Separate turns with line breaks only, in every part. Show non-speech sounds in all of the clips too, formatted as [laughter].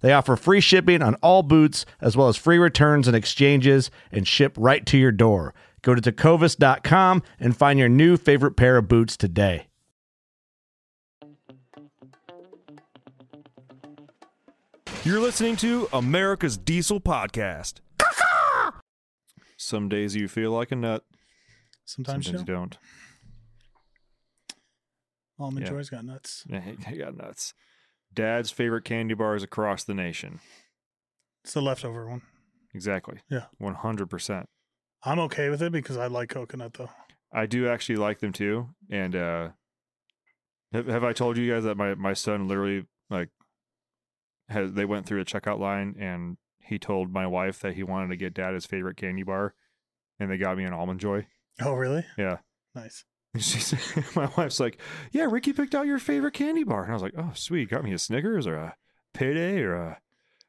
They offer free shipping on all boots, as well as free returns and exchanges, and ship right to your door. Go to tecovas.com and find your new favorite pair of boots today.
You're listening to America's Diesel Podcast. Some days you feel like a nut,
Sometimes,
sometimes
you
you don't.
Almond
Yeah.
Joy's got nuts.
I [laughs] got nuts. Dad's favorite candy bars across the nation.
It's the leftover one.
Exactly.
Yeah.
100%.
I'm okay with it because I like coconut though.
I do actually like them too. And uh have, have I told you guys that my, my son literally like has they went through a checkout line and he told my wife that he wanted to get dad his favorite candy bar and they got me an almond joy.
Oh, really?
Yeah.
Nice.
And she's [laughs] my wife's like, Yeah, Ricky picked out your favorite candy bar. And I was like, Oh, sweet, got me a Snickers or a payday or a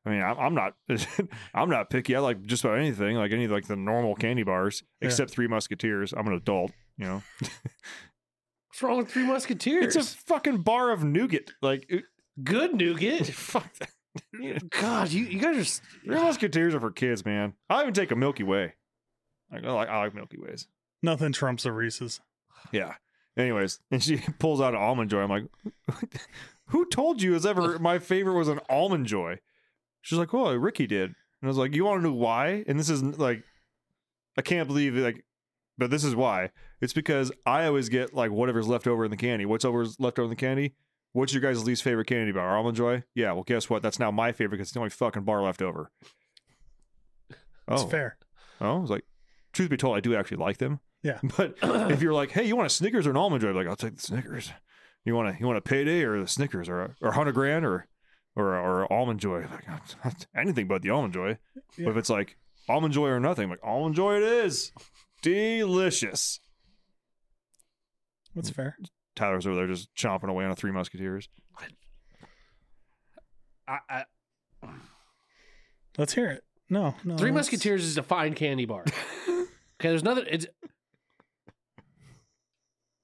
I mean, I'm, I'm not, [laughs] I'm not picky. I like just about anything, like any like the normal candy bars,
Yeah.
except Three Musketeers. I'm an adult, you know.
What's wrong with Three Musketeers?
It's a fucking bar of nougat. Like, it-
good nougat. [laughs]
fuck that.
God, you, you guys are. s-
Three Musketeers are for kids, man. I even take a Milky Way. Like, I like, I like Milky Ways.
Nothing trumps a Reese's.
Yeah. Anyways, [laughs] and she pulls out an almond joy. I'm like, [laughs] who told you is ever my favorite was an almond joy? She's like, oh, Ricky did. And I was like, you want to know why? And this is like, I can't believe like, but this is why. It's because I always get like whatever's left over in the candy. What's over left over in the candy? What's your guys' least favorite candy bar? Almond joy? Yeah. Well, guess what? That's now my favorite because it's the only fucking bar left over.
It's
Oh,
fair.
Oh, I was like, truth be told, I do actually like them.
Yeah. [laughs]
But if you're like, hey, you want a Snickers or an almond joy? Like, I'll take the Snickers. You want a you want a payday or the Snickers or a, or hundred grand or or or a almond joy? Like anything but the almond joy. But if it's like almond joy or nothing, I'm like almond joy it is. Delicious.
That's fair.
Tyler's over there just chomping away on a Three Musketeers.
I, I,
Let's hear it. No, no.
Three
let's-
Musketeers is a fine candy bar. [laughs] okay, there's nothing. It's it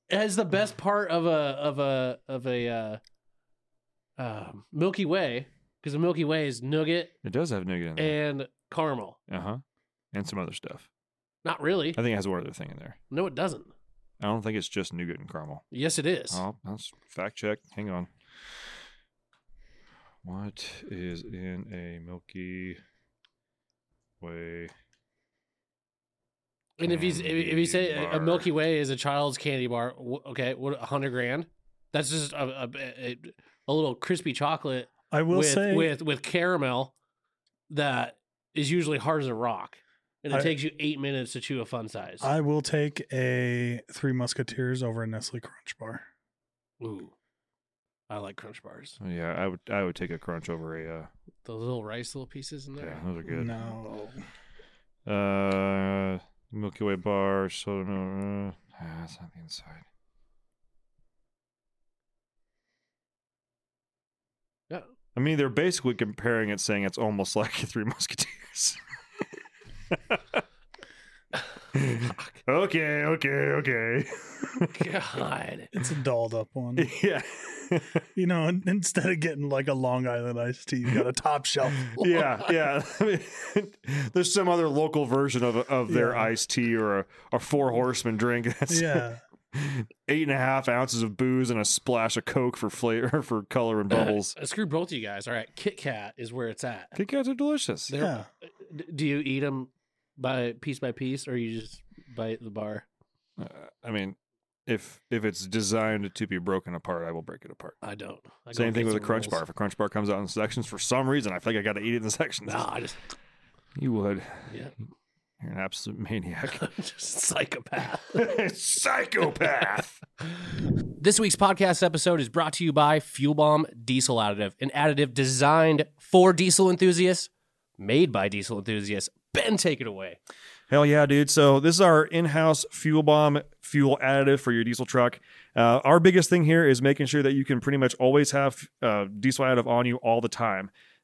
has the best part of a of a of a uh, uh, Milky Way because the Milky Way is nougat
It does have nougat in there.
and caramel.
Uh huh. And some other stuff.
Not really.
I think it has one other thing in there.
No, it doesn't.
I don't think it's just nougat and caramel.
Yes, it is.
Oh, that's fact check. Hang on. What is in a Milky Way?
And if he's if, if you say a- a. Milky Way is a child's candy bar, okay, what a hundred grand? That's just a, a, a, a little crispy chocolate
I will
with
say
with with caramel that is usually hard as a rock, and it
I-
takes you eight minutes to chew a fun size.
I will take a Three Musketeers over a Nestle Crunch bar.
Ooh, I like Crunch bars.
Oh, yeah, I would I would take a crunch over a. Uh,
Those little rice little pieces in there.
yeah,
there.
those are good.
No.
Uh, Milky Way bar. So uh, ah, that's not the inside.
Yeah.
I mean, they're basically comparing it, saying it's almost like [laughs] Three Musketeers. [laughs] okay, okay, okay.
God. [laughs]
It's a dolled up one.
yeah.
You know, instead of getting like a Long Island iced tea, you got a top shelf. [laughs]
yeah, yeah. I [laughs] mean, there's some other local version of of their
Yeah.
iced tea or a, a four horseman drink. That's
Yeah.
eight and a half ounces of booze and a splash of Coke for flavor for color and bubbles.
Uh, screw both of you guys. All right, Kit Kat is where it's at.
Kit Kats are delicious.
They're-
Yeah.
Do you eat them by piece by piece, or you just bite the bar?
Uh, I mean, if if it's designed to be broken apart, I will break it apart.
I don't. I go
Same thing with a crunch
rules.
bar. If a crunch bar comes out in sections, for some reason, I feel like I got to eat it in sections.
No, I just
You would.
yeah,
You're an absolute maniac. [laughs]
just psychopath. [laughs]
Psychopath. [laughs]
This week's podcast episode is brought to you by Fuel Bomb Diesel Additive, an additive designed for diesel enthusiasts, made by diesel enthusiasts. Ben, take it away.
Hell yeah, dude. So this is our in-house fuel bomb fuel additive for your diesel truck. Uh, our biggest thing here is making sure that you can pretty much always have uh, diesel additive on you all the time.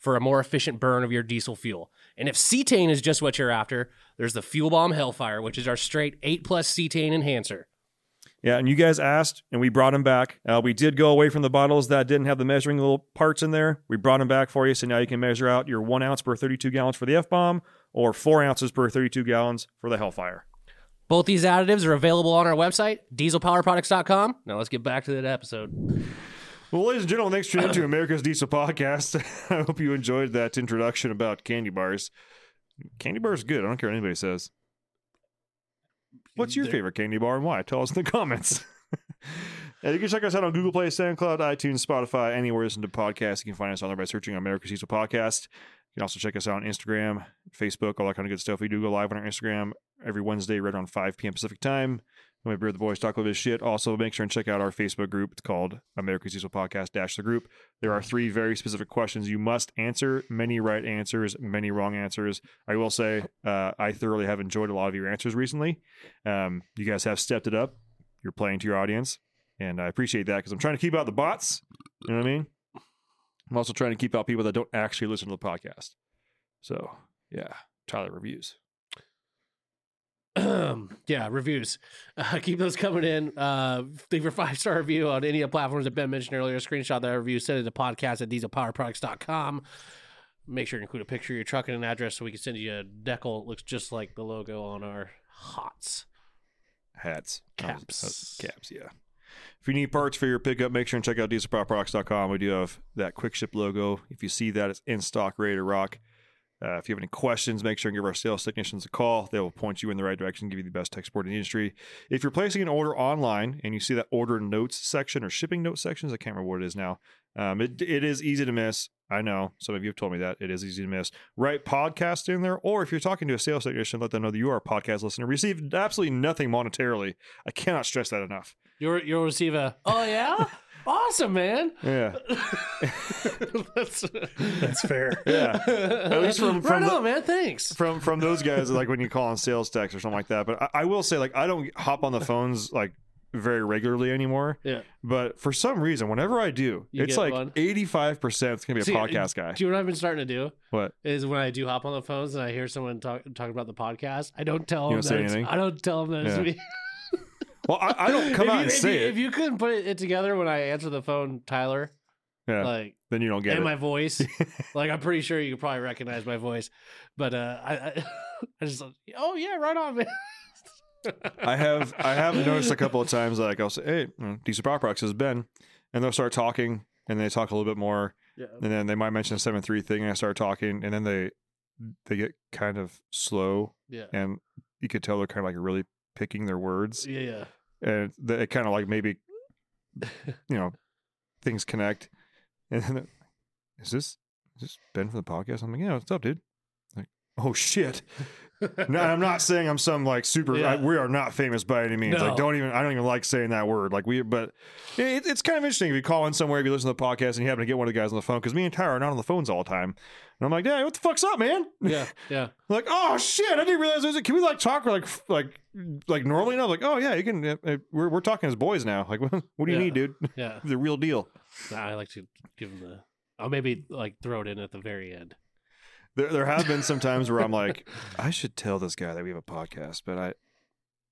for a more efficient burn of your diesel fuel. And if cetane is just what you're after, there's the Fuel Bomb Hellfire, which is our straight 8 plus cetane enhancer.
Yeah, and you guys asked, and we brought them back. Uh, we did go away from the bottles that didn't have the measuring little parts in there. We brought them back for you, so now you can measure out your one ounce per 32 gallons for the F bomb, or four ounces per 32 gallons for the Hellfire.
Both these additives are available on our website, dieselpowerproducts.com. Now let's get back to that episode.
Well, ladies and gentlemen, thanks for tuning into America's Diesel Podcast. [laughs] I hope you enjoyed that introduction about candy bars. Candy bars good. I don't care what anybody says. What's your favorite candy bar and why? Tell us in the comments. [laughs] and you can check us out on Google Play, SoundCloud, iTunes, Spotify, anywhere you listen to podcasts. You can find us on there by searching America's Diesel Podcast. You can also check us out on Instagram, Facebook, all that kind of good stuff. We do go live on our Instagram every Wednesday right around 5 p.m. Pacific time. My beer the boys talk a little bit of shit. Also, make sure and check out our Facebook group. It's called America's Diesel Podcast Dash the Group. There are three very specific questions you must answer. Many right answers, many wrong answers. I will say, uh, I thoroughly have enjoyed a lot of your answers recently. Um, you guys have stepped it up. You're playing to your audience, and I appreciate that because I'm trying to keep out the bots. You know what I mean? I'm also trying to keep out people that don't actually listen to the podcast. So, yeah, Tyler reviews. [clears throat]
yeah, reviews. Uh, keep those coming in. Uh, leave your five star review on any of the platforms that Ben mentioned earlier. Screenshot that review, send it to podcast at dieselpowerproducts.com. Make sure to include a picture of your truck and an address so we can send you a decal that looks just like the logo on our hots.
hats,
Caps.
Uh, caps. Yeah. If you need parts for your pickup, make sure and check out dieselpowerproducts.com. We do have that quick ship logo. If you see that, it's in stock, ready to rock. Uh, if you have any questions, make sure and give our sales technicians a call. They will point you in the right direction, give you the best tech support in the industry. If you're placing an order online and you see that order notes section or shipping notes sections, I can't remember what it is now. Um, it, it is easy to miss. I know some of you have told me that it is easy to miss. Write podcast in there, or if you're talking to a sales technician, let them know that you are a podcast listener. Receive absolutely nothing monetarily. I cannot stress that enough.
You'll, you'll receive a, oh, yeah? [laughs] awesome, man.
Yeah, [laughs]
That's,
That's fair.
yeah. At least from-
right
from the-
on, man. Thanks.
from from those guys, like when you call on sales text or something like that. But I, I will say, like, I don't hop on the phones like very regularly anymore.
Yeah.
But for some reason, whenever I do,
You
it's like eighty five percent it's gonna be a
See,
podcast guy.
Do you know what I've been starting to do?
What?
Is when I do hop on the phones and I hear someone talk talking about the podcast, I don't tell
You
them
don't say
that it's-
anything?
I don't tell them that it's me.
Well, I, I don't come
if
out
you,
and say
you,
it.
If you couldn't put it together when I answer the phone, Tyler,
yeah.
like
then you don't get
and
it.
my voice, [laughs] like I'm pretty sure you could probably recognize my voice. But uh, I, I, [laughs] I just, oh yeah, right on, man.
I have I have [laughs] noticed a couple of times like I'll say, "Hey, Diesel Power Products is Ben," and they'll start talking, and they talk a little bit more,
Yeah.
and then they might mention a seven three thing, and I start talking, and then they they get kind of slow,
Yeah.
and you could tell they're kind of like really picking their words,
Yeah. Yeah.
and it kind of like maybe [laughs] you know things connect, and then is this is this Ben from the podcast? I'm like, yeah, what's up, dude? Like, oh shit. No, I'm not saying I'm some like super.
Yeah.
I, we are not famous by any means.
No.
Like, don't even. I don't even like saying that word. Like we, but it, it's kind of interesting if you call in somewhere, if you listen to the podcast, and you happen to get one of the guys on the phone because me and Tyler are not on the phones all the time. And I'm like, yeah, what the fuck's up, man?
yeah, [laughs] yeah.
like, oh shit, I didn't realize. A, can we like talk like like like normally? now? like, oh yeah, you can. Uh, we're we're talking as boys now. Like, [laughs] what, do you
Yeah.
need, dude?
Yeah. [laughs]
the real deal.
I like to give them the. I'll maybe like throw it in at the very end.
There, there have been some times where I'm like, [laughs] I should tell this guy that we have a podcast, but I,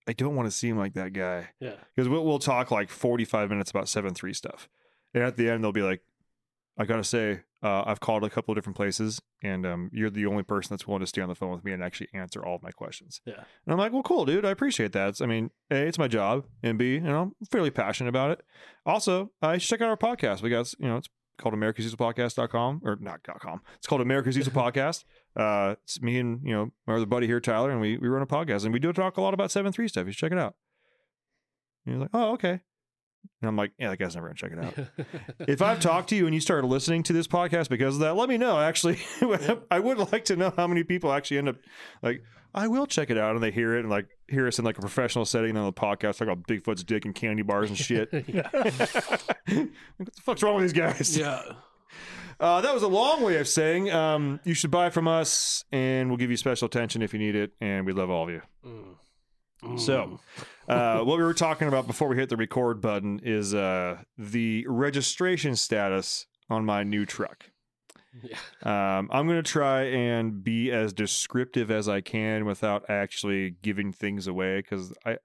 I don't want to seem like that guy
Yeah.
because we'll, we'll talk like 45 minutes about seven three stuff, and at the end they'll be like, I gotta say, uh, I've called a couple of different places, and um, you're the only person that's willing to stay on the phone with me and actually answer all of my questions.
Yeah.
And I'm like, well, cool, dude. I appreciate that. It's- I mean, A, it's my job, and B, you know, I'm fairly passionate about it. Also, I should check out our podcast. We got, you know, it's called America's Diesel Podcast.com or not .com. It's called America's Diesel [laughs] Podcast. Uh, it's me and, you know, my other buddy here, Tyler, and we, we run a podcast and we do talk a lot about 7-3 stuff. You should check it out. And he's like, oh, okay. And I'm like, yeah, that guy's never to check it out. [laughs] if I've talked to you and you started listening to this podcast because of that, let me know. Actually, [laughs] I would like to know how many people actually end up like, I will check it out, and they hear it and like hear us in like a professional setting on the podcast, talk about Bigfoot's dick and candy bars and shit. [laughs] [laughs] what the fuck's wrong with these guys?
yeah. [laughs]
Uh, that was a long way of saying um, you should buy from us, and we'll give you special attention if you need it, and we love all of you.
Mm.
So, uh, what we were talking about before we hit the record button is uh, the registration status on my new truck.
Yeah.
Um, I'm going to try and be as descriptive as I can without actually giving things away because I,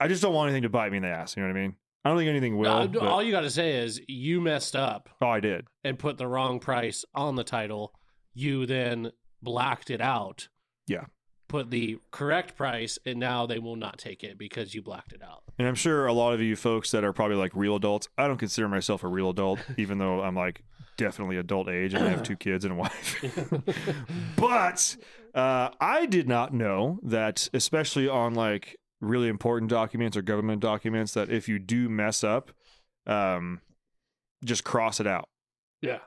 I just don't want anything to bite me in the ass. You know what I mean? I don't think anything will.
Uh,
but-
all you got to say is you messed up
oh, I did.
and put the wrong price on the title. You then blacked it out.
Yeah.
Put the correct price, and now they will not take it because you blacked it out.
And I'm sure a lot of you folks that are probably like real adults, I don't consider myself a real adult, even though I'm like definitely adult age and I have two kids and a wife. [laughs] [laughs] but uh, I did not know that, especially on like really important documents or government documents, that if you do mess up, um, just cross it out.
Yeah.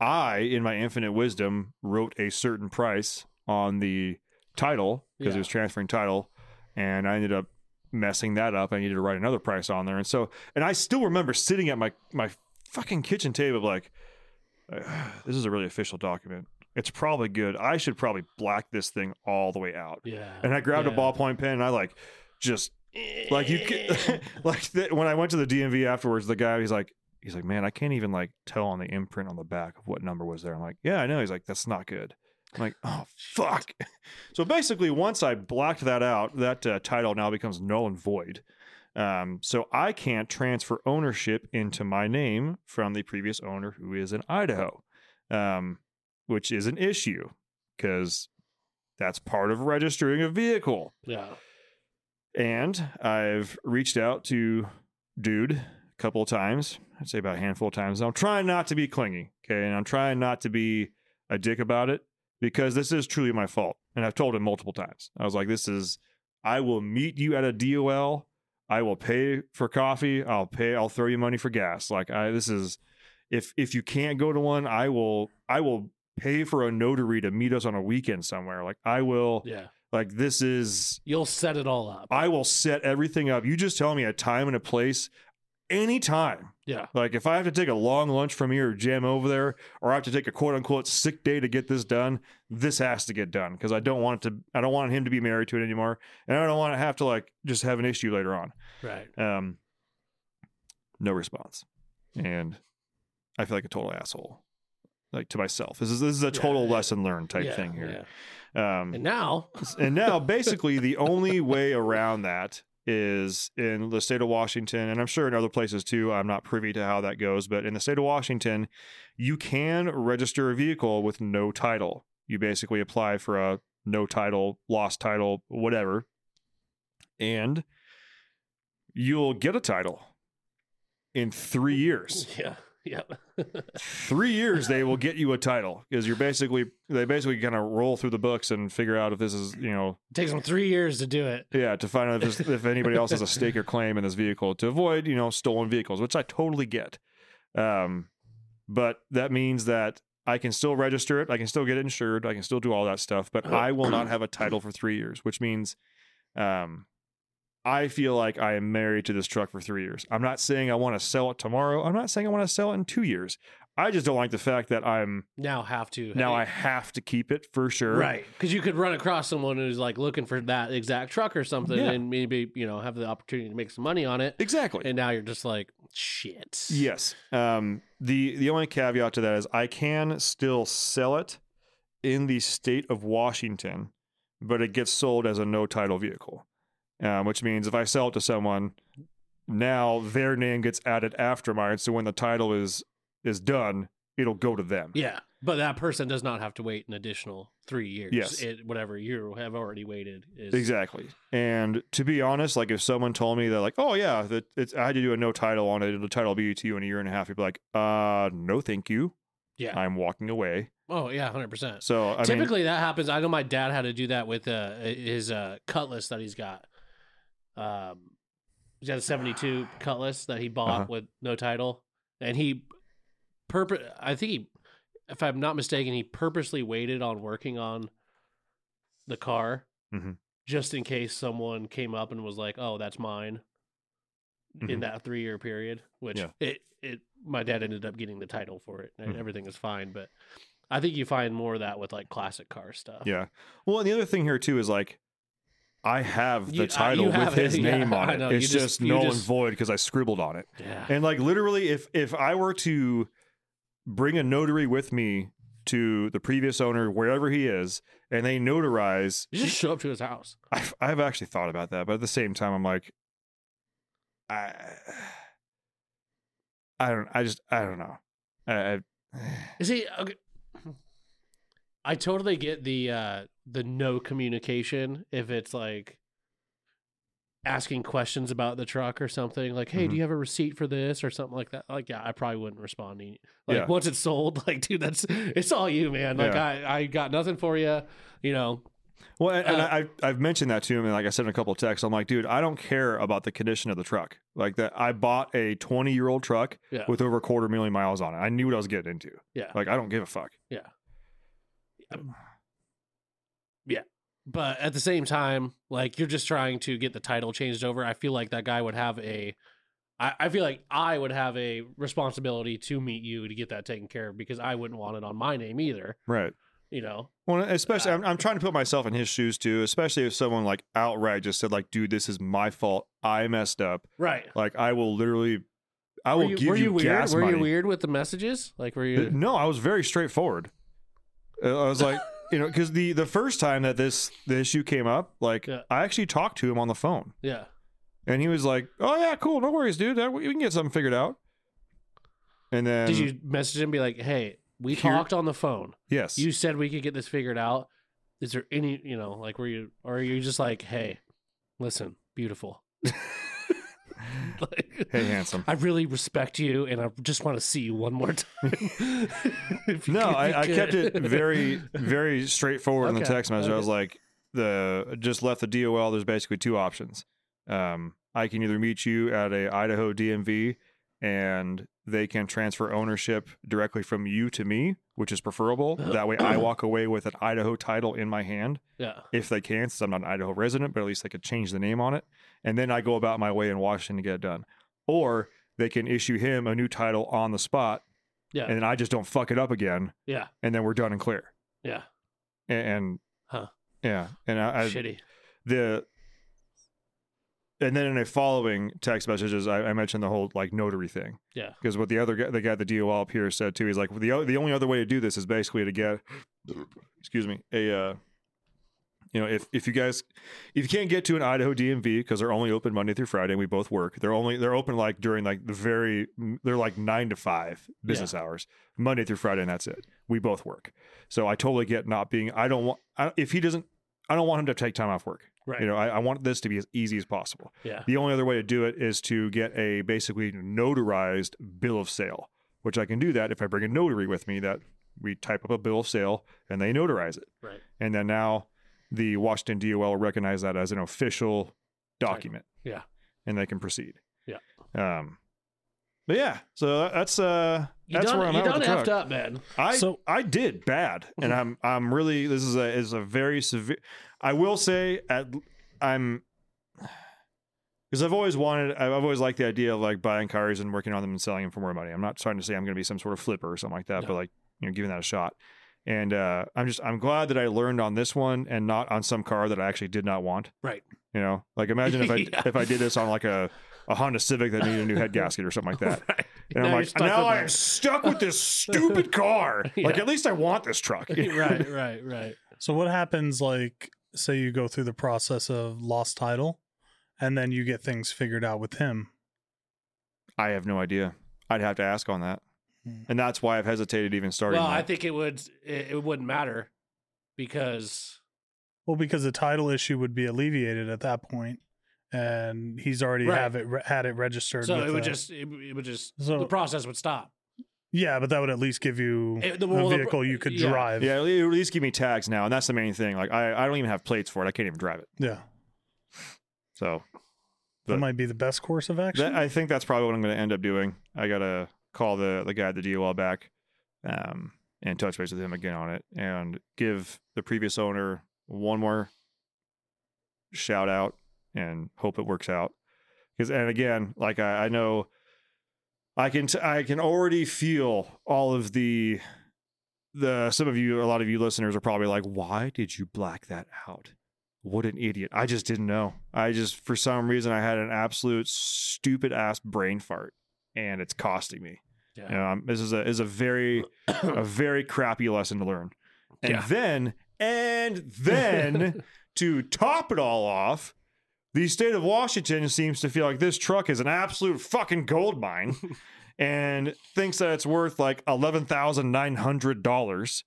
I, in my infinite wisdom, wrote a certain price on the title because
Yeah.
it was transferring title, and I ended up messing that up. I needed to write another price on there, and so, and I still remember sitting at my my fucking kitchen table, like, "Uh, [sighs] this is a really official document. It's probably good. I should probably black this thing all the way out.
Yeah.
And I grabbed
Yeah.
a ballpoint pen, and I like just like you can, [laughs] like the, when I went to the DMV afterwards, the guy he's like he's like, man, I can't even like tell on the imprint on the back of what number was there. I'm like, yeah, I know. He's like, that's not good. I'm like, oh [laughs] fuck. So basically, once I blacked that out, that uh, title now becomes null and void. Um, so I can't transfer ownership into my name from the previous owner who is in Idaho, um, which is an issue because that's part of registering a vehicle.
Yeah.
And I've reached out to dude a couple of times. I'd say about a handful of times. I'm trying not to be clingy, okay, and I'm trying not to be a dick about it because this is truly my fault. And I've told him multiple times. I was like, "This is. I will meet you at a DOL. I will pay for coffee. I'll pay. I'll throw you money for gas. Like I. This is. If if you can't go to one, I will. I will pay for a notary to meet us on a weekend somewhere. Like I will.
Yeah.
Like this is
You'll set it all up.
I will set everything up. You just tell me a time and a place anytime.
Yeah.
Like if I have to take a long lunch from here or jam over there, or I have to take a quote unquote sick day to get this done, this has to get done because I don't want it to I don't want him to be married to it anymore. And I don't want to have to like just have an issue later on.
Right.
Um no response. And I feel like a total asshole. Like to myself. This is this is a total
yeah.
lesson learned type
Yeah,
thing here.
yeah.
Um
And now,
and now basically the only way around that is in the state of Washington, and I'm sure in other places too. I'm not privy to how that goes, but in the state of Washington, you can register a vehicle with no title. You basically apply for a no title, lost title, whatever, and you'll get a title in three years
yeah. Yeah.
three [laughs] years they will get you a title because you're basically they basically kind of roll through the books and figure out if this is you know
It takes them three years to do it.
yeah to find out if, if anybody else has a stake or claim in this vehicle to avoid you know stolen vehicles which i totally get um but that means that I can still register it. I can still get it insured. I can still do all that stuff, but I will not [clears throat] have a title for three years, which means um, I feel like I am married to this truck for three years. I'm not saying I want to sell it tomorrow. I'm not saying I want to sell it in two years. I just don't like the fact that I'm
Now have to
now I have to keep it for sure.
right because you could run across someone who's like looking for that exact truck or something,
Yeah.
and maybe you know have the opportunity to make some money on it,
Exactly.
and now you're just like shit.
Yes. Um, the the only caveat to that is I can still sell it in the state of Washington, but it gets sold as a no title vehicle, um, which means if I sell it to someone, now their name gets added after mine. So when the title is is done, it'll go to them.
Yeah, but that person does not have to wait an additional three years.
Yes.
it, whatever you have already waited is
Exactly. And to be honest, like if someone told me that, like, oh yeah, that it's I had to do a no title on it, the title will be to you in a year and a half, you'd be like, uh, no, thank you.
Yeah.
I'm walking away.
Oh yeah, hundred percent.
So I mean,
Typically, that happens. I know my dad had to do that with uh, his uh, cutlass that he's got. Um, he's got a seventy-two [sighs] cutlass that he bought
Uh-huh.
with no title, and he purpose. I think he, if I'm not mistaken, he purposely waited on working on the car
Mhm.
just in case someone came up and was like, "Oh, that's mine." In
Mhm.
that three-year period, which
Yeah.
it it my dad ended up getting the title for it, and
Mhm.
everything is fine, but. I think you find more of that with like classic car stuff.
Yeah. Well, and the other thing here too is like, I have the
You- uh,
title
you
with
have it,
his [laughs]
yeah,
name on it. It's
you
just,
just-
null and void because I scribbled on it.
Yeah.
And like literally, if if I were to bring a notary with me to the previous owner wherever he is, and they notarize,
You just show up to his house.
I've, I've actually thought about that, but at the same time, I'm like, I, I don't, I just, I don't know. I, I [sighs]
see, okay. I totally get the uh the no communication if it's like asking questions about the truck or something like hey do
Mhm.
you have a receipt for this or something like that like yeah i probably wouldn't respond to like
Yeah.
once it's sold [laughs] like dude that's it's all you man like
Yeah.
i i got nothing for you you know
Well, and, and
Uh,
I, I've mentioned that to him, and like I said in a couple of texts, I'm like, dude, I don't care about the condition of the truck. Like that, I bought a 20 year old truck
Yeah.
with over a quarter million miles on it. I knew what I was getting into.
yeah
Like, I don't give a fuck.
But at the same time, like you're just trying to get the title changed over. I feel like that guy would have a, I, I feel like I would have a responsibility to meet you to get that taken care of because I wouldn't want it on my name either.
Right.
You know,
Well, especially, I'm, I'm trying to put myself in his shoes too, especially if someone like outright just said, like, dude, this is my fault. I messed up.
right?
Like, I will literally, I will
were you,
give
were
you,
you weird?
gas
Were
money.
you weird with the messages? Like, were
Uh,
you?
No, I was very straightforward. Uh, I was like, you know, because the the first time that this the issue came up, like
Yeah.
I actually talked to him on the phone,
Yeah.
and he was like, "Oh yeah, cool, no worries, dude. That- We can get something figured out." And then,
Did you message him and be like, "Hey, we
Here-
talked on the phone.
Yes.
You said we could get this figured out. Is there any, you know, like, were you, or are you just like, hey, listen, beautiful." [laughs] [laughs] Like-
hey, handsome.
I really respect you, and I just want to see you one more [laughs] time. [laughs]
No, I, I kept it very, very straightforward in the text message. I was like, the just left the DOL. There's basically two options. Um, I can either meet you at a Idaho DMV, and they can transfer ownership directly from you to me, which is preferable. [clears throat] that way, I walk away with an Idaho title in my hand,
yeah,
if they can, since I'm not an Idaho resident. But at least they could change the name on it, and then I go about my way in Washington to get it done. Or they can issue him a new title on the spot,
yeah,
and then I just don't fuck it up again
yeah,
and then we're done and clear.
yeah.
And, and
Huh.
yeah, and I, I
Shitty.
the and then in a following text messages, I, I mentioned the whole like notary thing
Yeah,
because what the other guy, the guy at the DOL up here said too, he's like the the only other way to do this is basically to get, [coughs] excuse me, a uh, you know, if if you guys if you can't get to an Idaho DMV because they're only open Monday through Friday, and we both work. They're only they're open like during like the very they're like nine to five business hours Monday through Friday, and that's it. We both work, so I totally get not being. I don't want I, if he doesn't. I don't want him to take time off work.
right.
You know, I, I want this to be as easy as possible.
yeah,
The only other way to do it is to get a basically notarized bill of sale, which I can do that if I bring a notary with me. That we type up a bill of sale and they notarize it,
right.
and then now the Washington DOL recognize that as an official document.
Yeah.
and they can proceed.
Yeah.
Um, but yeah, so that's uh
You
that's
done,
where I'm
you
at with
done
the truck.
effed up, man.
I
So-
I did bad, and I'm I'm really this is a is a very severe. I will say at I'm because I've always wanted I've always liked the idea of like buying cars and working on them and selling them for more money. I'm not trying to say I'm going to be some sort of flipper or something like that,
No.
but like you know giving that a shot. And uh, I'm just I'm glad that I learned on this one and not on some car that I actually did not want.
Right.
You know, like imagine if [laughs] I
Yeah.
if I did this on like a a Honda Civic that needed a new head gasket or something like that. [laughs]
Right.
And
Now
I'm like,
stuck
now I'm
that. [laughs]
stuck with this stupid car. Like, at least I want this truck.
right, right, right.
So what happens like say you go through the process of lost title and then you get things figured out with him.
I have no idea. I'd have to ask on that. And that's why I've hesitated even starting.
Well, I think it would it, it wouldn't matter because
Well, because the title issue would be alleviated at that point and he's already
Right.
have it had it registered.
so it would
the-
just it, it would just
So-
the process would stop.
Yeah, but that would at least give you
It- the-
a
well, the-
vehicle you could
yeah.
drive.
yeah, at least give me tags now, and that's the main thing. Like, I, I don't even have plates for it. I can't even drive it.
Yeah.
So
That might be the best course of action.
that, I think that's probably what I'm going to end up doing. I gotta call the the guy at the DOL back, um, and touch base with him again on it, and give the previous owner one more shout out, and hope it works out. Because and again, like I, I know, I can t- I can already feel all of the the some of you, a lot of you listeners are probably like, why did you black that out? What an idiot. I just didn't know. I just, for some reason, I had an absolute stupid ass brain fart and it's costing me.
Yeah.
You um, this is a, is a very, a [clears throat] very crappy lesson to learn. And
Yeah.
then, and then [laughs] to top it all off, the state of Washington seems to feel like this truck is an absolute fucking gold mine [laughs] and thinks that it's worth like $11,900,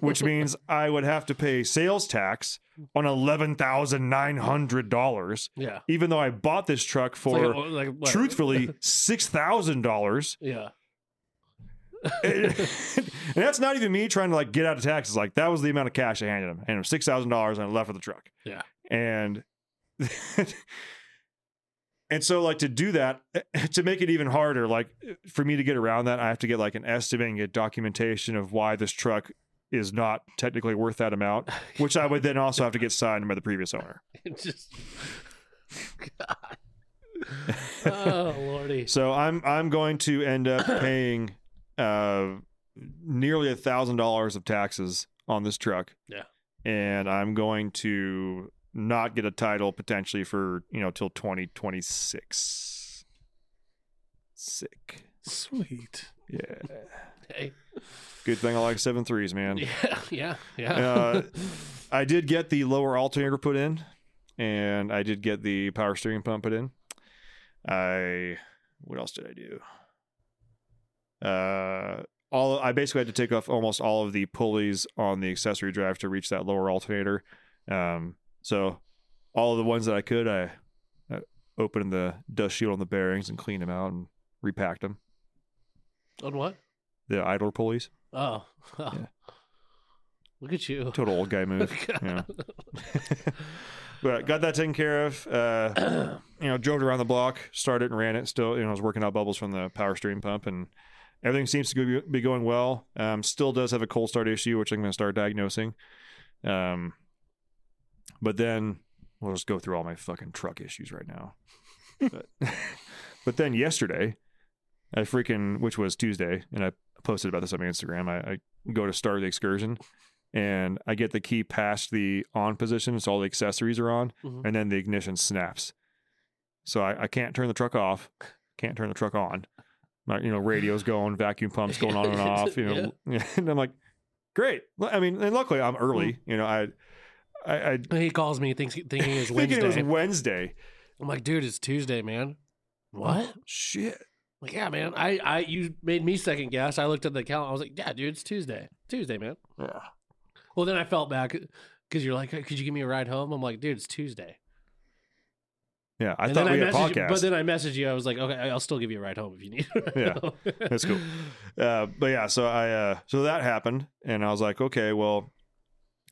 which means [laughs] I would have to pay sales tax on $11,900,
yeah.
even though I bought this truck for
like, a- like
truthfully $6,000.
Yeah. [laughs]
and that's not even me trying to like get out of taxes. Like that was the amount of cash I handed him. I handed him six thousand dollars and I left with the truck.
Yeah.
And [laughs] and so like to do that [laughs] to make it even harder, like for me to get around that, I have to get like an estimate and get documentation of why this truck is not technically worth that amount, which I would then also have to get signed by the previous owner.
Just God. oh lordy.
So I'm I'm going to end up [clears throat] paying uh nearly a thousand dollars of taxes on this truck.
Yeah.
And I'm going to not get a title potentially for, you know, till 2026. Sick.
Sweet.
Yeah.
Hey.
Good thing I like seven threes, man. [laughs]
Yeah, yeah, yeah.
Uh, [laughs] I did get the lower alternator put in, and I did get the power steering pump put in. I what else did I do? Uh, all I basically had to take off almost all of the pulleys on the accessory drive to reach that lower alternator. Um, so all of the ones that I could, I, I opened the dust shield on the bearings and cleaned them out and repacked them.
On what?
The idler pulleys,
Oh. oh. [laughs]
Yeah.
Look at you.
total old guy move. [laughs] [laughs] but got that taken care of. Uh, you know, drove it around the block, started and ran it. Still, you know, I was working out bubbles from the power steering pump, and everything seems to be going well. Um, still does have a cold start issue, which I'm going to start diagnosing. Um, but then we'll just go through all my fucking truck issues right now. but, [laughs] but then yesterday, I freaking, which was Tuesday, and I posted about this on my Instagram. I, I go to start the excursion, and I get the key past the on position, so all the accessories are on,
Mhm.
and then the ignition snaps. So I, I can't turn the truck off, can't turn the truck on. My, you know, radio's going, vacuum pumps going on and [laughs] off. You know, [laughs] and I'm like, great. I mean, and luckily I'm early. Mm. You know, I, I, I
He calls me thinks, thinking it's Wednesday.
thinking it was
Wednesday. I'm like, dude, it's Tuesday, man. Oh, what?
Oh, shit.
Like, yeah, man. I, I, you made me second guess. I looked at the calendar. I was like, yeah, dude, it's Tuesday. Tuesday, man.
Yeah.
Well, then I felt bad because you're like, could you give me a ride home? I'm like, dude, it's Tuesday.
Yeah. I
and
thought we had a
messaged you,
podcast.
but then I messaged you. I was like, okay, I'll still give you a ride home if you need. a
Yeah, [laughs] that's cool. uh, but yeah, so I uh, so that happened, and I was like, okay, well,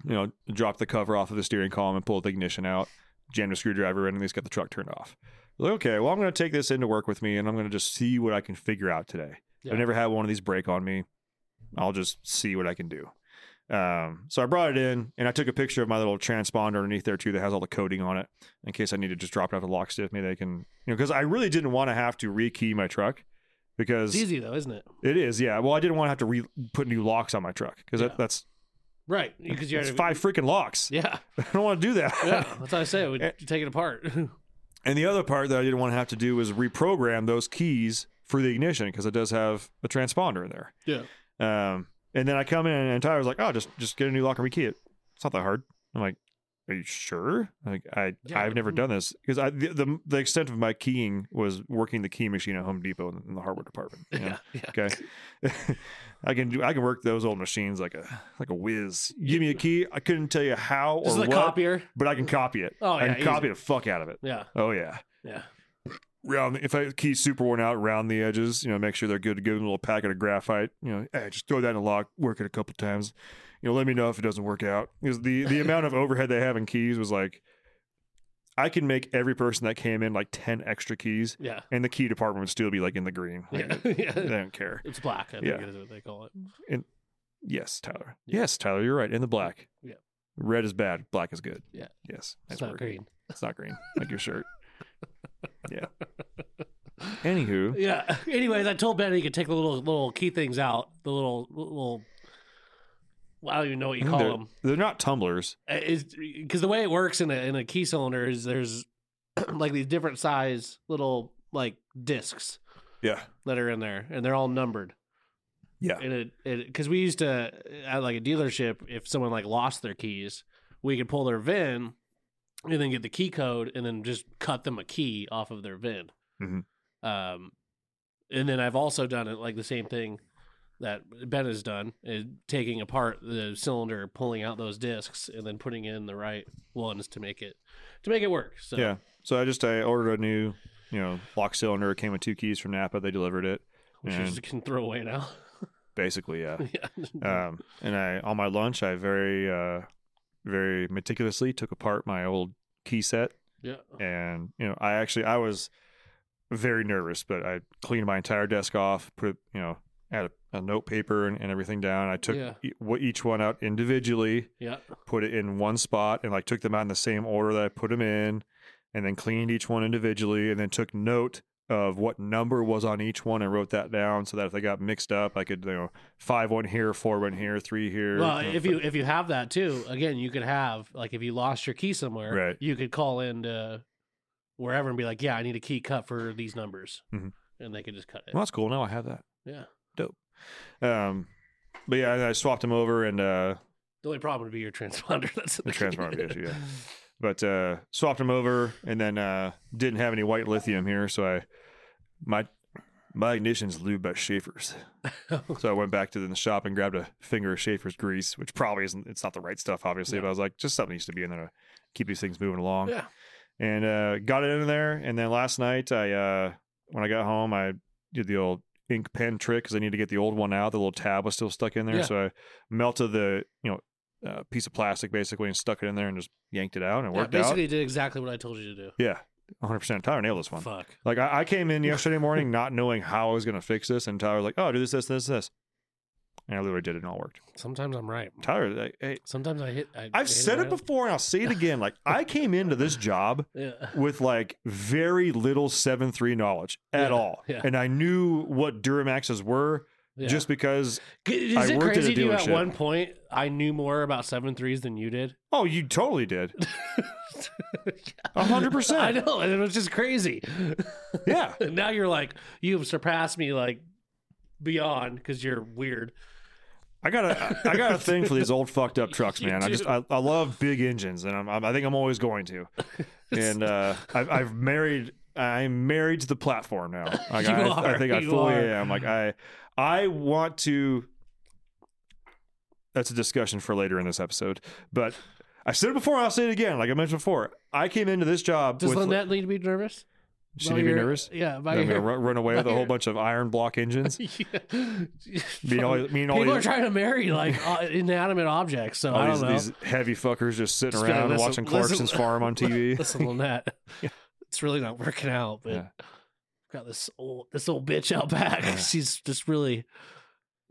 you know, drop the cover off of the steering column and pull the ignition out, jam the screwdriver in, and at least get the truck turned off. Like, okay, well, I'm going to take this into work with me, and I'm going to just see what I can figure out today.
Yeah.
I've never had one of these break on me. I'll just see what I can do. Um, so I brought it in, and I took a picture of my little transponder underneath there too, that has all the coding on it, in case I need to just drop it off the locksmith. Maybe they can, you know, because I really didn't want to have to rekey my truck because
It's easy though, isn't it?
it is, yeah. Well, I didn't want to have to re- put new locks on my truck because
Yeah.
that, that's
Right. Because you had
five freaking locks.
Yeah. [laughs]
I don't want to do that.
Yeah. That's what I say. We [laughs] take it apart. [laughs]
And the other part that I didn't want to have to do was reprogram those keys for the ignition because it does have a transponder in there.
yeah.
Um, and then I come in and Tyler's like, "Oh, just just get a new lock and rekey it. It's not that hard." I'm like, "Are you sure?" Like, I
Yeah,
I've never
mm.
done this because I the, the the extent of my keying was working the key machine at Home Depot in, in the hardware department. you [laughs] know?
Yeah. Yeah.
Okay, [laughs] I can do I can work those old machines like a like a whiz. Give me a key. I couldn't tell you how or
is
what,
copier.
but I can copy it.
Oh,
I
yeah,
can copy the fuck out of it.
Yeah.
Oh yeah
Yeah.
Round if I key super worn out round the edges, you know, make sure they're good. Give them a little packet of graphite. You know, hey, just throw that in a lock, work it a couple times. You know, let me know if it doesn't work out. Because the the amount of [laughs] overhead they have in keys was like, I can make every person that came in like ten extra keys,
Yeah.
and the key department would still be like in the green. Like, [laughs]
Yeah.
They don't care.
It's black. I think
Yeah.
is what they call it.
And Yes, Tyler.
Yeah.
Yes, Tyler. You're right. In the black.
Yeah.
Red is bad. Black is good.
Yeah.
Yes.
It's
That's
not
word.
green.
It's not green, like your shirt. [laughs] Yeah. Anywho,
Yeah. [laughs] Anyways, I told Ben he could take the little little key things out. The little little. well, I don't even know what you mm, call
they're,
them.
they're not tumblers.
Uh, is because the way it works in a in a key cylinder is there's [clears throat] like these different size little like discs
Yeah.
that are in there, and they're all numbered.
Yeah.
And it it because we used to at like a dealership, if someone like lost their keys, we could pull their VIN and then get the key code and then just cut them a key off of their VIN.
Mhm.
Um, and then I've also done it like the same thing that Ben has done, is taking apart the cylinder, pulling out those discs, and then putting in the right ones to make it to make it work. So
Yeah. So I just I ordered a new, you know, lock cylinder. It came with two keys from Napa. They delivered it.
which is can throw away now. [laughs]
Basically, yeah.
yeah.
Um, and I on my lunch, I very, uh, very meticulously took apart my old key set,
yeah.
and you know, I actually I was very nervous, but I cleaned my entire desk off, put you know, had a, a note paper and, and everything down. I took
Yeah.
e- each one out individually,
Yeah.
put it in one spot, and like took them out in the same order that I put them in, and then cleaned each one individually, and then took note of what number was on each one and wrote that down so that if they got mixed up, I could you know five one here, four one here, three here.
Well,
know,
if you if you have that too, again, you could have like if you lost your key somewhere,
Right.
you could call into wherever and be like, "Yeah, I need a key cut for these numbers,"
Mhm.
and they could just cut it.
well, that's cool. Now I have that.
yeah. Dope.
Um, but yeah, I swapped them over and uh,
The only problem would be your transponder. [laughs] That's
the transponder issue. Yeah, but uh, swapped them over and then uh, didn't have any white lithium here, so I my my ignition's lubed by Schaeffer's. [laughs] So I went back to the shop and grabbed a finger of Schaeffer's grease, which probably isn't it's not the right stuff, obviously,
No.
but I was like, just something needs to be in there to keep these things moving along.
yeah.
And uh, got it in there. And then last night I uh, when I got home, I did the old ink pen trick because I need to get the old one out. The little tab was still stuck in there.
Yeah.
So I melted the, you know, uh, piece of plastic basically and stuck it in there and just yanked it out and it
Yeah,
worked out.
basically did exactly what I told you to do.
Yeah. 100% Tyler nailed this one.
Fuck.
Like I, I came in [laughs] yesterday morning not knowing how I was going to fix this, and Tyler was like, "Oh, do this, this, this, this," and I literally did it, and it all worked.
Sometimes I'm right.
Tyler, like, hey,
Sometimes I hit. I
I've
hit
said it before, and I'll say it again. Like I [laughs] came into this job
Yeah.
with like very little seven three knowledge at
Yeah,
all,
yeah.
and I knew what Duramaxes were
yeah.
just because.
Is
I
it
worked at a
crazy you at
dealership.
one point I knew more about seven threes than you did?
Oh, you totally did. [laughs] A hundred
I know, and it was just crazy. [laughs]
Yeah.
And now you're like you've surpassed me like beyond because you're weird.
I got a I got a thing for these old fucked up [laughs] trucks, man. I just. I, I love big engines, and I'm, I'm I think I'm always going to. And uh, I've, I've married I'm married to the platform now. [laughs] Like, I,
are,
I think I fully
are.
am. Like I I want to. That's a discussion for later in this episode, but. I said it before. I'll say it again. Like I mentioned before, I came into this job
Does
with.
Lynette need to be nervous?
she to be nervous.
Yeah, by
I'm to run, run away with a whole
your-
bunch of iron block engines. [laughs]
Yeah.
Being all, mean all
People are trying to marry like [laughs] uh, inanimate objects, so
all
I
these,
don't know.
these heavy fuckers just sitting
Just
around
listen-
watching
listen-
Clarkson's Farm on TV.
Listen, Lynette. It's really not [laughs] working out. But
Yeah.
got this old this old bitch out [laughs] back.
Yeah.
She's just really,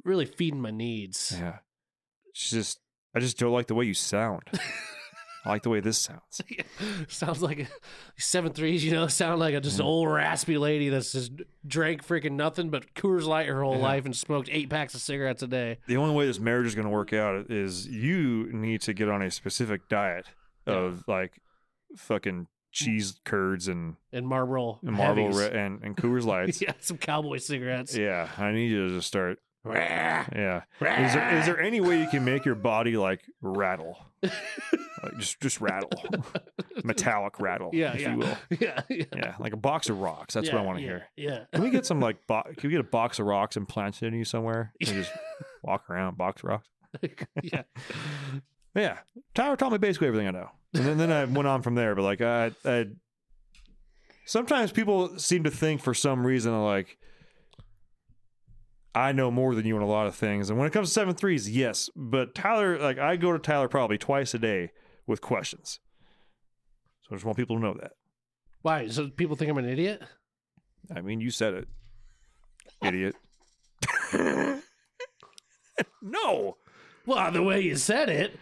really feeding my needs.
Yeah. She's just, I just don't like the way you sound. I like the way this sounds. [laughs]
Sounds like a, seven threes, you know, sound like a just
Yeah.
old raspy lady that's just drank freaking nothing but Coors Light her whole
Yeah.
life and smoked eight packs of cigarettes a day.
The only way this marriage is going to work out is you need to get on a specific diet of like fucking cheese curds and,
And Marlboro
and Marble. Re- and, and Coors [laughs] Lights.
yeah, some cowboy cigarettes.
yeah. I need you to just start. Yeah. Is there, is there any way you can make your body like rattle? like just just rattle. [laughs] Metallic rattle,
yeah,
if
yeah.
you will. [laughs]
yeah, yeah,
Yeah, like a box of rocks. That's what I want to
yeah,
hear.
Yeah.
Can we get some like bo- can we get a box of rocks and plant it in you somewhere? And just walk around, box of rocks.
yeah.
Yeah, Tyler taught me basically everything I know, and then, then I went on from there. But like, I, I sometimes people seem to think for some reason like I know more than you on a lot of things. And when it comes to seven threes, yes, but Tyler, like, I go to Tyler probably twice a day with questions. So I just want people to know that.
Why? So people think I'm an idiot?
I mean, you said it, idiot. [laughs] [laughs] no.
Well, the way you said it.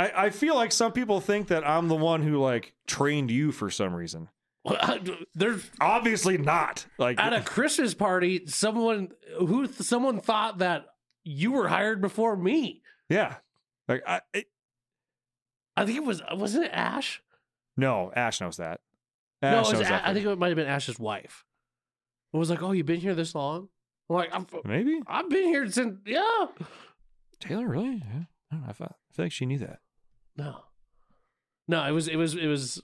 I, I feel like some people think that I'm the one who like trained you for some reason.
Well, [laughs] I- There's
Obviously not. Like
at a Christmas party, someone who someone thought that you were hired before me.
yeah. Like I it,
I think it was wasn't it Ash?
no, Ash knows that.
no, it was
knows
A-
that.
I think it might have been Ash's wife. It was like, "Oh, you've been here this long?" I'm like, "I've,
maybe
I've been here since yeah."
Taylor really. Yeah. I, don't know, I, thought, I feel like she knew that.
No, no, it was it was it was.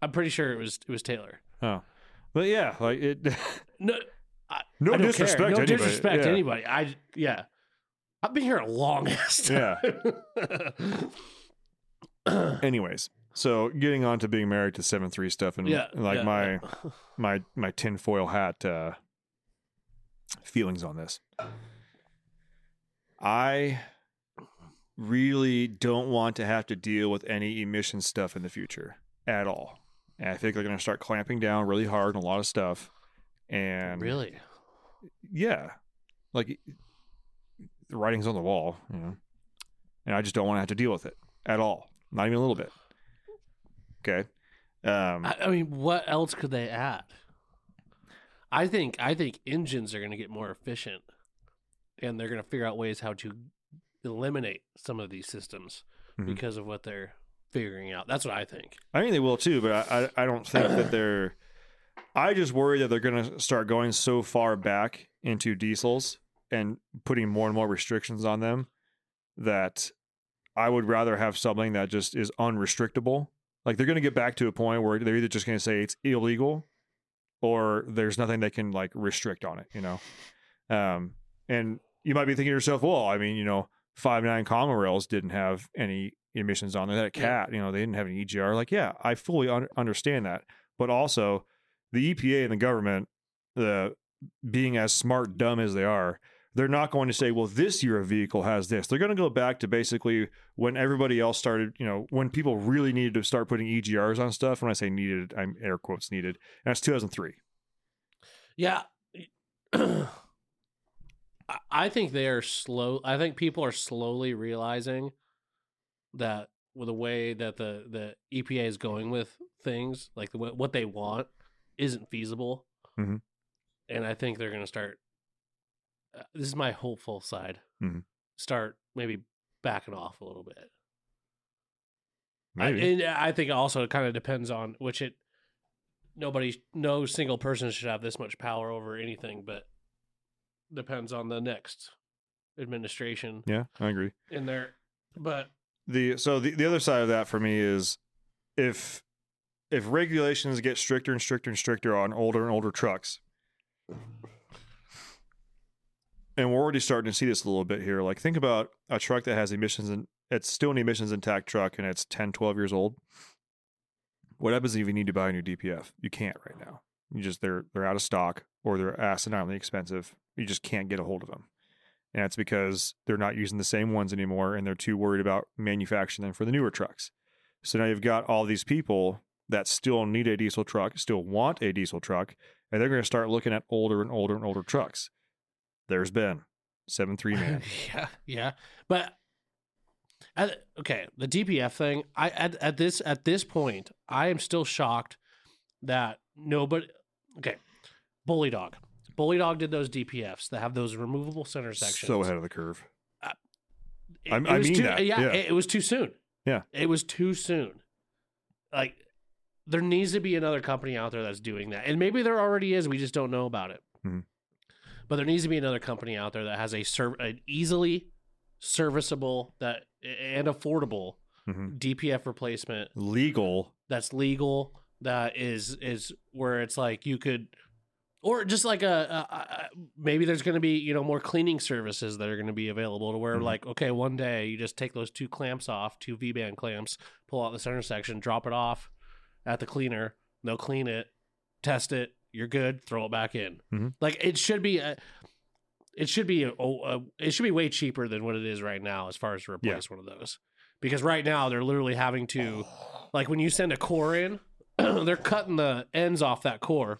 I'm pretty sure it was it was Taylor.
Oh, but yeah, like it. [laughs]
No, I,
No
I
disrespect
care. No
anybody,
disrespect to
yeah.
anybody. I yeah, I've been here a long ass time. [laughs]
Anyways, so getting on to being married to seven three stuff and
yeah,
like
yeah,
my
yeah.
my my tinfoil hat uh, feelings on this. I really don't want to have to deal with any emission stuff in the future at all. And I think they're going to start clamping down really hard on a lot of stuff. And
really.
yeah, like the writing's on the wall, you know. And I just don't want to have to deal with it at all, not even a little bit. Okay. Um,
I, I mean, what else could they add? I think I think engines are going to get more efficient, and they're going to figure out ways how to eliminate some of these systems
Mhm.
because of what they're figuring out. That's what I think.
I think they will too, but I, I, I don't think that they're. I just worry that they're going to start going so far back into diesels and putting more and more restrictions on them that I would rather have something that just is unrestrictable. Like they're going to get back to a point where they're either just going to say it's illegal or there's nothing they can like restrict on it, you know? Um, and you might be thinking to yourself, well, I mean, you know, five nine common rails didn't have any emissions on there. That cat, you know, they didn't have any EGR. Like, yeah, I fully un- understand that. But also, the EPA and the government, the being as smart dumb as they are, they're not going to say, well, this year a vehicle has this. They're going to go back to basically when everybody else started, you know, when people really needed to start putting EGRs on stuff. When I say needed, I'm air quotes needed. And that's 2003.
Yeah. [clears throat] I- I think they are slow. I think people are slowly realizing that with the way that the, the EPA is going with things, like the, what they want, isn't feasible.
Mhm.
And I think they're going to start. Uh, this is my hopeful side.
Mhm.
Start maybe backing off a little bit. I,
Maybe.
and I think also it kind of depends on which it. Nobody, no single person should have this much power over anything, but depends on the next administration
yeah, I agree.
in there. But
the so the, the other side of that for me is if if regulations get stricter and stricter and stricter on older and older trucks and we're already starting to see this a little bit here like think about a truck that has emissions and it's still an emissions intact truck and it's 10 12 years old what happens if you need to buy a new dpf you can't right now you just they're they're out of stock or they're astronomically expensive you just can't get a hold of them and it's because they're not using the same ones anymore and they're too worried about manufacturing them for the newer trucks. So now you've got all these people that still need a diesel truck, still want a diesel truck, and they're going to start looking at older and older and older trucks. There's Ben, seven three [laughs] man.
yeah, yeah. But at, okay, the DPF thing. I at, at this at this point, I am still shocked that nobody. Okay, Bully Dog. Bully Dog did those DPFs that have those removable center sections.
so ahead of the curve.
It,
I-
it
I mean
too,
that,
Yeah,
yeah.
It, it was too soon.
Yeah.
it was too soon. Like there needs to be another company out there that's doing that, and maybe there already is. We just don't know about it.
Mhm.
But there needs to be another company out there that has a serv- an easily serviceable that and affordable
Mhm.
DPF replacement
Legal.
that's legal that is is where it's like you could or just like a, a, a maybe there's going to be you know more cleaning services that are going to be available to where
Mhm.
like okay one day you just take those two clamps off two v-band clamps pull out the center section drop it off at the cleaner they'll clean it test it you're good throw it back in.
Mhm.
like it should be a, it should be a, it should be way cheaper than what it is right now as far as to replace one of those. Because right now they're literally having to like when you send a core in [clears throat] they're cutting the ends off that core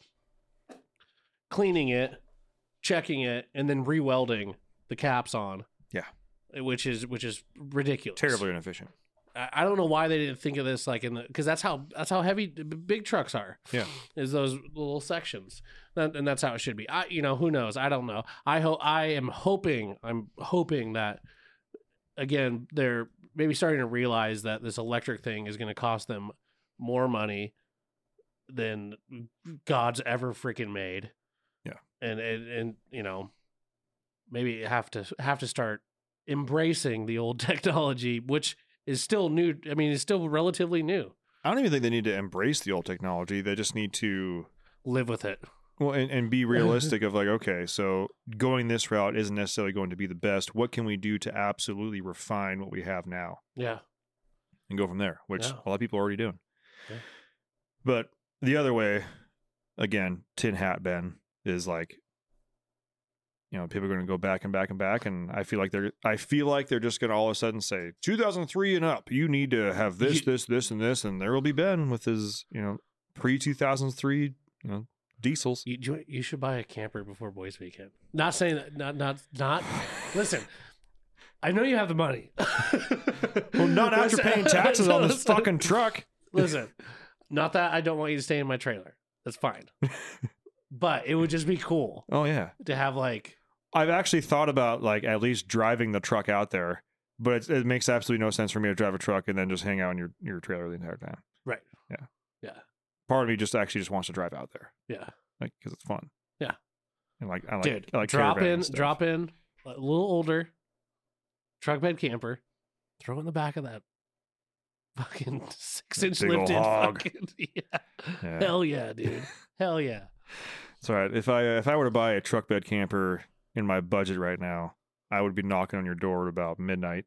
cleaning it checking it and then re-welding the caps on
Yeah.
which is which is ridiculous
Terribly inefficient.
I I don't know why they didn't think of this like in the because that's how that's how heavy b- big trucks are.
Yeah.
is those little sections, That- and that's how it should be. I you know who knows? I don't know. I hope I am hoping I'm hoping that again they're maybe starting to realize that this electric thing is going to cost them more money than God's ever freaking made. And and, and you know maybe have to have to start embracing the old [laughs] technology, which is still new. I mean, it's still relatively new.
I don't even think they need to embrace the old technology. They just need to
Live with it.
well and, and be realistic [laughs] of like, okay, so going this route isn't necessarily going to be the best. What can we do to absolutely refine what we have now
Yeah.
and go from there? Which
Yeah.
a lot of people are already doing.
Yeah.
But the other way, again, tin hat Ben is like you know, people are going to go back and back and back, and I feel like they're. I feel like they're just going to all of a sudden say, 2003 and up, you need to have this,
You-
this, this, and this, and there will be Ben with his, you know, pre 2003, you know, diesels.
You, you you should buy a camper before Boys Weekend. Not saying that. Not not not. listen, I know you have the money. [laughs]
Well, not after paying [laughs] taxes on this fucking truck.
Listen, not that I don't want you to stay in my trailer. That's fine. [laughs] but it would just be cool
Oh yeah,
to have like
I've actually thought about like at least driving the truck out there, but it, it makes absolutely no sense for me to drive a truck and then just hang out in your your trailer the entire time.
right.
Yeah.
Yeah.
Part of me just actually just wants to drive out there,
Yeah.
like because it's fun.
Yeah.
and like I like
Dude,
I like
drop
caravan
in,
and stuff.
drop in, a little older, truck bed camper, throw in the back of that fucking [laughs] six inch
Big ol'
lifted
hog.
fucking [laughs] yeah.
Yeah.
Hell yeah, dude. [laughs] Hell yeah.
It's all right. If I if I were to buy a truck bed camper in my budget right now, I would be knocking on your door at about midnight.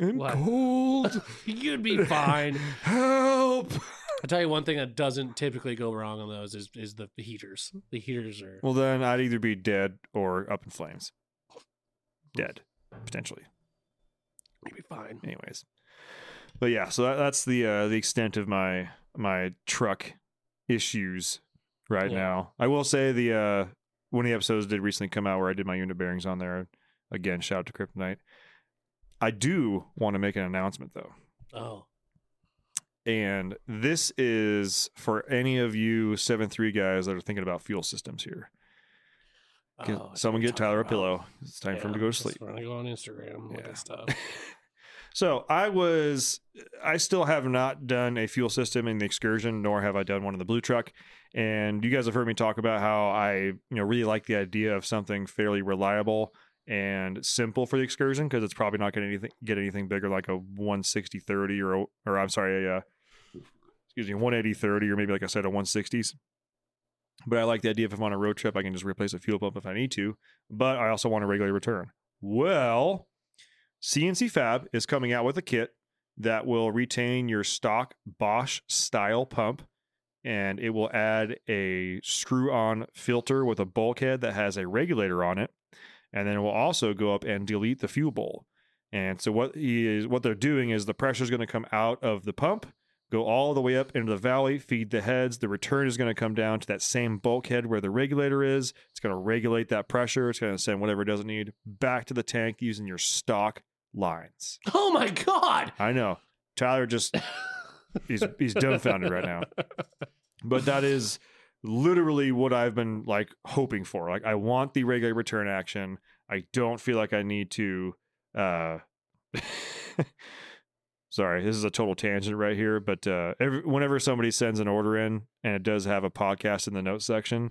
I'm
What?
cold. [laughs]
You'd be fine.
Help.
I'll tell you one thing that doesn't typically go wrong on those is is the heaters. The heaters are
Well, then I'd either be dead or up in flames. Dead, potentially.
you'd be fine.
Anyways, but yeah, so that, that's the uh, the extent of my my truck issues right
Yeah.
now. I will say the uh, one of the episodes did recently come out where I did my unit bearings on there. Again, shout out to Kryptonite. I do want to make an announcement though.
Oh.
And this is for any of you 7 3 guys that are thinking about fuel systems here.
Oh,
Someone get Tyler a pillow. It's time for him to go to sleep.
We're gonna go on Instagram. Look
Yeah.
at stuff. [laughs]
So I was, I still have not done a fuel system in the excursion, nor have I done one in the blue truck. And you guys have heard me talk about how I, you know, really like the idea of something fairly reliable and simple for the excursion because it's probably not going to anything get anything bigger like a 160 30 or or I'm sorry, a, uh, excuse me, 180 30 or maybe like I said a 160s. But I like the idea if I'm on a road trip, I can just replace a fuel pump if I need to. But I also want a regular return. Well, CNC Fab is coming out with a kit that will retain your stock Bosch style pump and it will add a screw on filter with a bulkhead that has a regulator on it. And then it will also go up and delete the fuel bowl. And so what he is what they're doing is the pressure is going to come out of the pump, go all the way up into the valley, feed the heads. The return is going to come down to that same bulkhead where the regulator is. It's going to regulate that pressure. It's going to send whatever it doesn't need back to the tank using your stock lines.
Oh my god!
I know. Tyler just [laughs] he's he's dumbfounded right now. But that is literally what I've been like hoping for. Like I want the regular return action. I don't feel like I need to uh [laughs] sorry, this is a total tangent right here, but uh every, whenever somebody sends an order in and it does have a podcast in the notes section,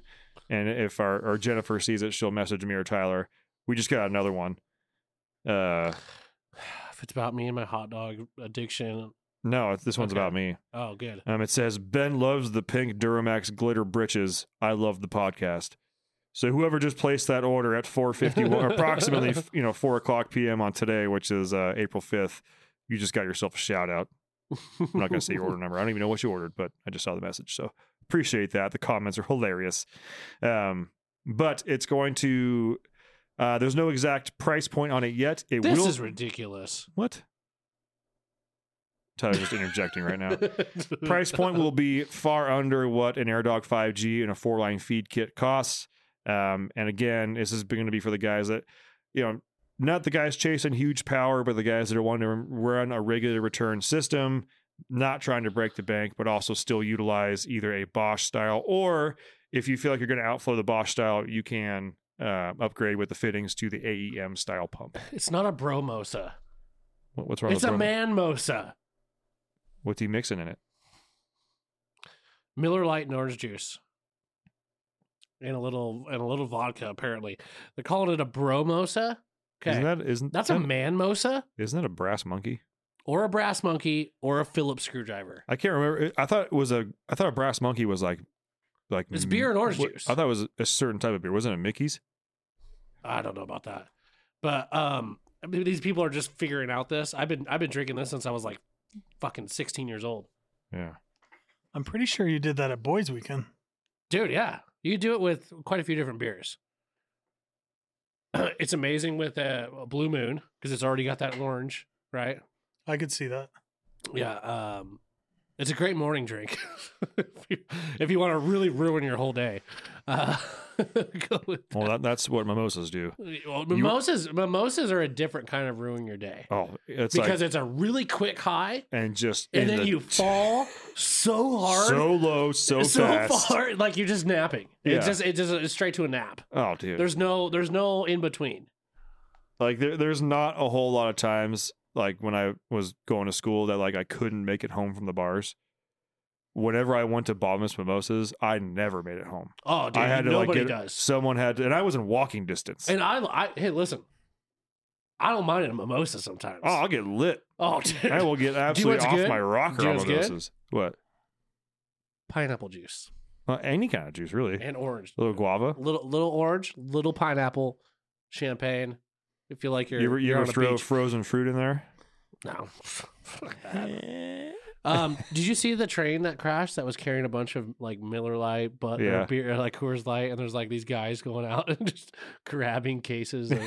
and if our or Jennifer sees it, she'll message me or Tyler. We just got another one. Uh
If it's about me and my hot dog addiction,
no, this one's
Okay.
about me.
oh good.
Um, it says Ben loves the pink Duramax glitter britches. I love the podcast. So whoever just placed that order at 451, approximately, [laughs] you know, four o'clock p.m. on today, which is uh, April 5th, you just got yourself a shout out. I'm not going to say your order number. I don't even know what you ordered, but I just saw the message. So appreciate that. The comments are hilarious. Um, but it's going to, uh, there's no exact price point on it yet. It
This
will.
is ridiculous.
what? Tyler's just interjecting right now [laughs] price point will be far under what an AirDog 5G and a four line feed kit costs. Um, and again, this is going to be for the guys that, you know, not the guys chasing huge power, but the guys that are wanting to run a regular return system, not trying to break the bank, but also still utilize either a Bosch style or if you feel like you're going to outflow the Bosch style, you can uh, upgrade with the fittings to the AEM style pump. [laughs]
It's not a bromosa.
What- What's wrong with that?
It's a
Bromo?
man mosa.
What's he mixing in it?
Miller Lite and orange juice. And a little and a little vodka, apparently. They're calling it a bromosa. Okay.
Isn't that isn't
That's a
that,
man mosa
isn't that a brass monkey?
or a brass monkey or a Phillips screwdriver.
I can't remember. I thought it was a. I thought a brass monkey was like, like
It's beer and orange
what-
juice.
I thought it was a certain type of beer. Wasn't it Mickey's?
I don't know about that. But um I mean, these people are just figuring out this. I've been I've been drinking this since I was like fucking 16 years old.
Yeah.
I'm pretty sure you did that at Boys Weekend.
Dude, yeah. You do it with quite a few different beers. [clears throat] it's amazing with a Blue Moon because it's already got that orange, right?
I could see that.
Yeah, um, it's a great morning drink [laughs] if, you, if you want to really ruin your whole day. Uh, [laughs] go with
Well, that, that's what mimosas do.
well, mimosas. Mimosas are a different kind of ruin your day
Oh, it's
because
like
it's a really quick high,
and just
and then
the-
you fall so hard,
so low, so, [laughs]
so
fast.
far, like you're just napping.
Yeah.
It's just it just it's straight to a nap.
Oh, dude.
There's no there's no in between.
like there, there's not a whole lot of times like when I was going to school that like I couldn't make it home from the bars. Whenever I went to bottomless mimosas, I never made it home.
Oh, dude,
I had to like
nobody
get
does.
someone had to, and I was in walking distance.
And I, I hey, listen, I don't mind a mimosa sometimes.
oh, I'll get lit.
oh dude.
I will get [laughs] absolutely off
good?
my rocker on
what's good?
mimosas. What?
pineapple juice
Uh, any kind of juice, really.
and orange.
A little guava.
Little little orange, little pineapple, champagne. You feel like you're
you ever, you
you're
ever
on a
throw
beach.
frozen fruit in there?
No. [laughs] Fuck that. um, did you see the train that crashed that was carrying a bunch of like Miller Lite, but
Yeah.
beer, like Coors Light, and there's like these guys going out [laughs] and just grabbing cases. Of...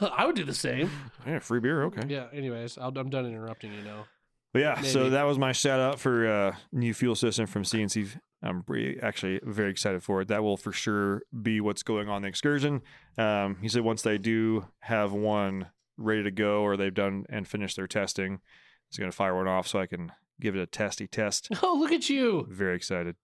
[laughs] I would do the same.
Yeah, free beer. Okay.
Yeah. Anyways, I'll, I'm done interrupting you now.
But yeah, so
Maybe.
that was my shout out for uh, new fuel system from CNC. I'm re- actually very excited for it. That will for sure be what's going on the excursion. Um, he said once they do have one ready to go or they've done and finished their testing, he's going to fire one off so I can give it a testy test. [laughs]
Oh, look at you.
Very excited.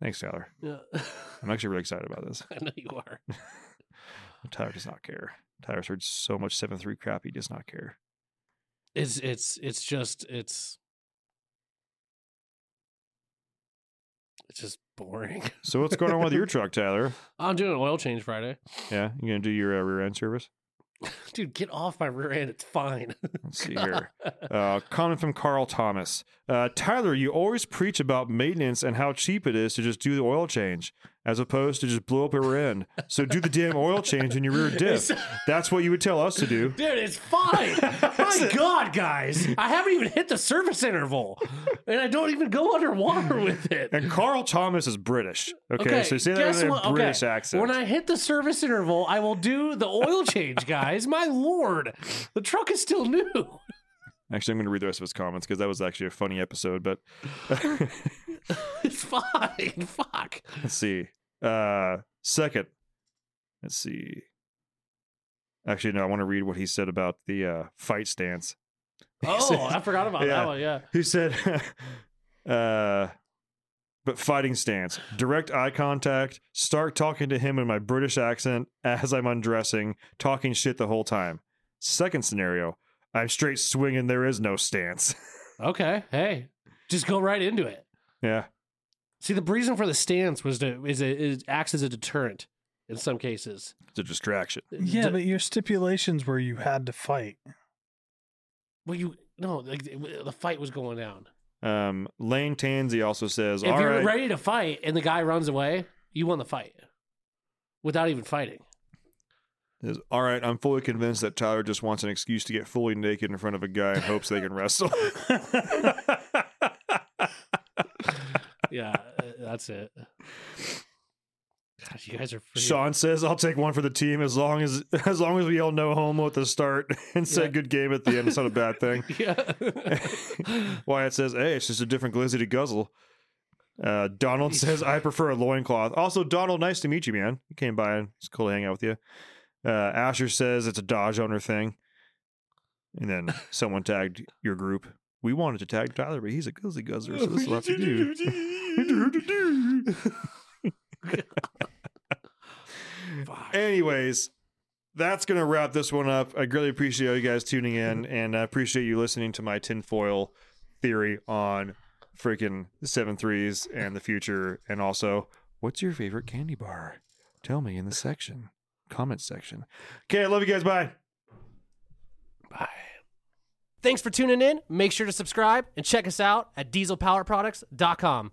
Thanks, Tyler.
Yeah. [laughs]
I'm actually really excited about this.
I know you are. [laughs]
Tyler does not care. Tyler's heard so much seven three crap, he does not care.
It's it's it's just it's it's just boring. [laughs]
So what's going on with your truck, Tyler?
I'm doing an oil change Friday.
Yeah, you gonna do your uh, rear end service? [laughs]
Dude, get off my rear end. It's fine.
Let's see here. [laughs] Uh, comment from Carl Thomas. Uh, Tyler, you always preach about maintenance and how cheap it is to just do the oil change, as opposed to just blow up a rear end. So do the damn oil change in your rear [laughs] diff. That's what you would tell us to do.
Dude, it's fine. [laughs] My God, guys. I haven't even hit the service interval. And I don't even go underwater [laughs] with it.
And Carl Thomas is British. Okay, so say that with a
what? Okay,
British accent.
When I hit the service interval, I will do the oil change, guys. My lord. The truck is still new.
Actually, I'm going to read the rest of his comments because that was actually a funny episode. But
it's fine. Fuck.
let's see. Uh, second, let's see. Actually, no, I want to read what he said about the uh, fight stance. [laughs] He
Oh,
said-
I forgot about
Yeah.
that one. Yeah.
He said, [laughs] uh, but fighting stance, direct eye contact, start talking to him in my British accent as I'm undressing, talking shit the whole time. Second scenario, I'm straight swinging, there is no stance. [laughs]
Okay. Hey, just go right into it.
yeah.
See, the reason for the stance was to is it, it acts as a deterrent in some cases.
It's a distraction.
Yeah,
D-
but your stipulations were you had to fight.
well, you no, like the the fight was going down.
Um, Lane Tansey also says,
If
all
you're
right.
ready to fight and the guy runs away, you won the fight without even fighting.
Says, All right, I'm fully convinced that Tyler just wants an excuse to get fully naked in front of a guy and hopes they can wrestle. [laughs] [laughs] [laughs]
Yeah, uh, that's it. God, you guys are freaking-
Sean says, "I'll take one for the team as long as [laughs] as long as we all know homo at the start [laughs] and say
Yeah.
good game at the end. It's not a bad thing." [laughs]
Yeah.
Wyatt says, "Hey, it's just a different glizzy to guzzle." Uh, Donald says, "I prefer a loincloth." Also, Donald, nice to meet you, man. You came by and it's cool to hang out with you. Uh, Asher says it's a Dodge owner thing, and then someone tagged your group. We wanted to tag Tyler, but he's a glizzy guzzler, so this will have to do. [laughs] Anyways, that's gonna wrap this one up. I really appreciate you guys tuning in, and I appreciate you listening to my tinfoil theory on freaking seven threes and the future, and also what's your favorite candy bar? Tell me in the section, comment section. Okay, I love you guys. Bye.
Bye. Thanks for tuning in. Make sure to subscribe and check us out at dieselpowerproducts.com.